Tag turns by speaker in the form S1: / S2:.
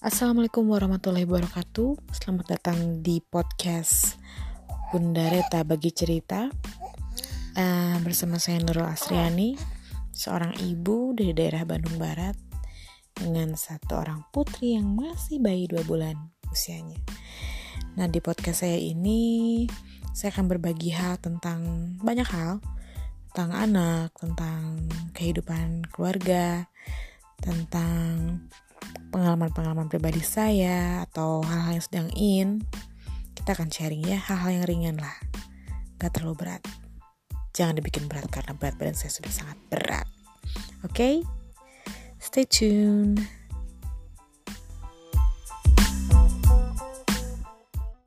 S1: Assalamualaikum warahmatullahi wabarakatuh. Selamat datang di podcast Bunda Reta Bagi Cerita. Uh, Bersama saya Nurul Asriani Seorang ibu dari daerah Bandung Barat Dengan satu orang putri yang masih bayi dua bulan usianya. Nah di podcast saya ini Saya akan berbagi hal tentang banyak hal. Tentang anak, tentang kehidupan keluarga Tentang pengalaman-pengalaman pribadi saya atau hal-hal yang sedang in kita akan sharing ya hal-hal yang ringan lah. Gak terlalu berat. Jangan dibikin berat karena berat badan saya sudah sangat berat. Oke? Okay? stay tune